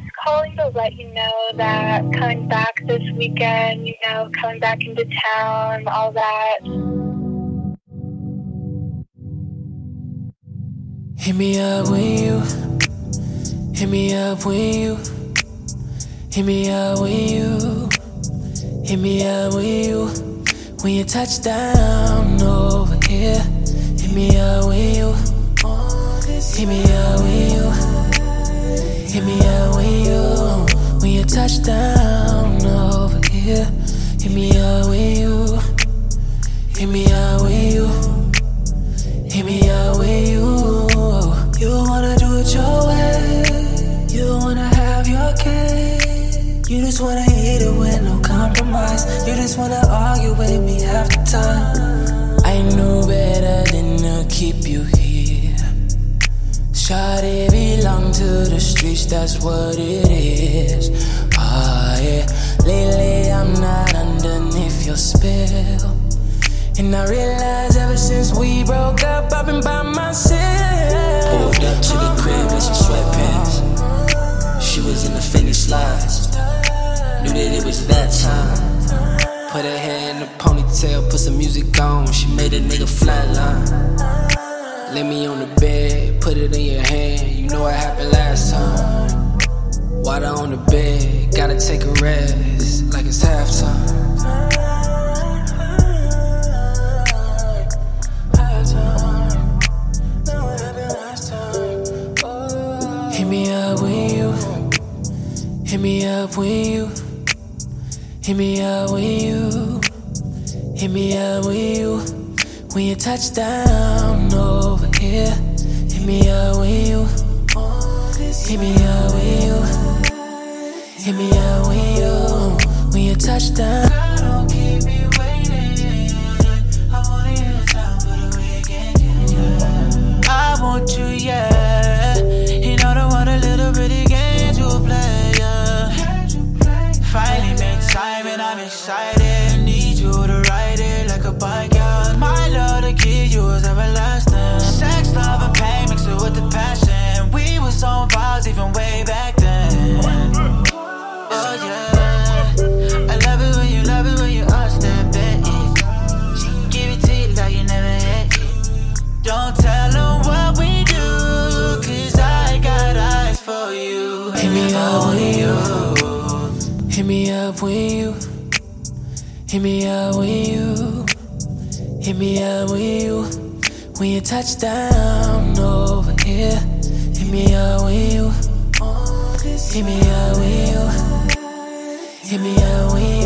just calling to let you know that coming back this weekend, you know, coming back into town, all that. Hit me up when you, hit me up when you, hit me up when you, hit me up when you, when you touch down over touch down over here. Hit me up when you, hit me up when you. Hit me up with you. You wanna do it your way. You wanna have your cake. You just wanna eat it with no compromise. You just wanna argue with me half the time. I know better than to keep you here. Shawty belong to the streets, that's what it is. Ah, yeah. Lately, I'm not underneath your spell. And I realized ever since we broke up, I've been by myself. Pulled up to the crib in some sweatpants. She was in the Fendi slides. Knew that it was that time. Put her hair in a ponytail, put some music on. She made a nigga flatline. Lay me on the bed, put it in your hand. Know what happened last time. Water on the bed, gotta take a rest like it's halftime. Hit me up when you, hit me up when you, hit me up when you, hit me up when you, when you touch down over weekend. I want you, yeah. You know the one little you play, yeah. Finally time and I'm excited. Up when you, hit me up when you, hit me up when you, hit me up when you, when you touch down over here. Hit me up when you, hit me up when you, hit me up when you,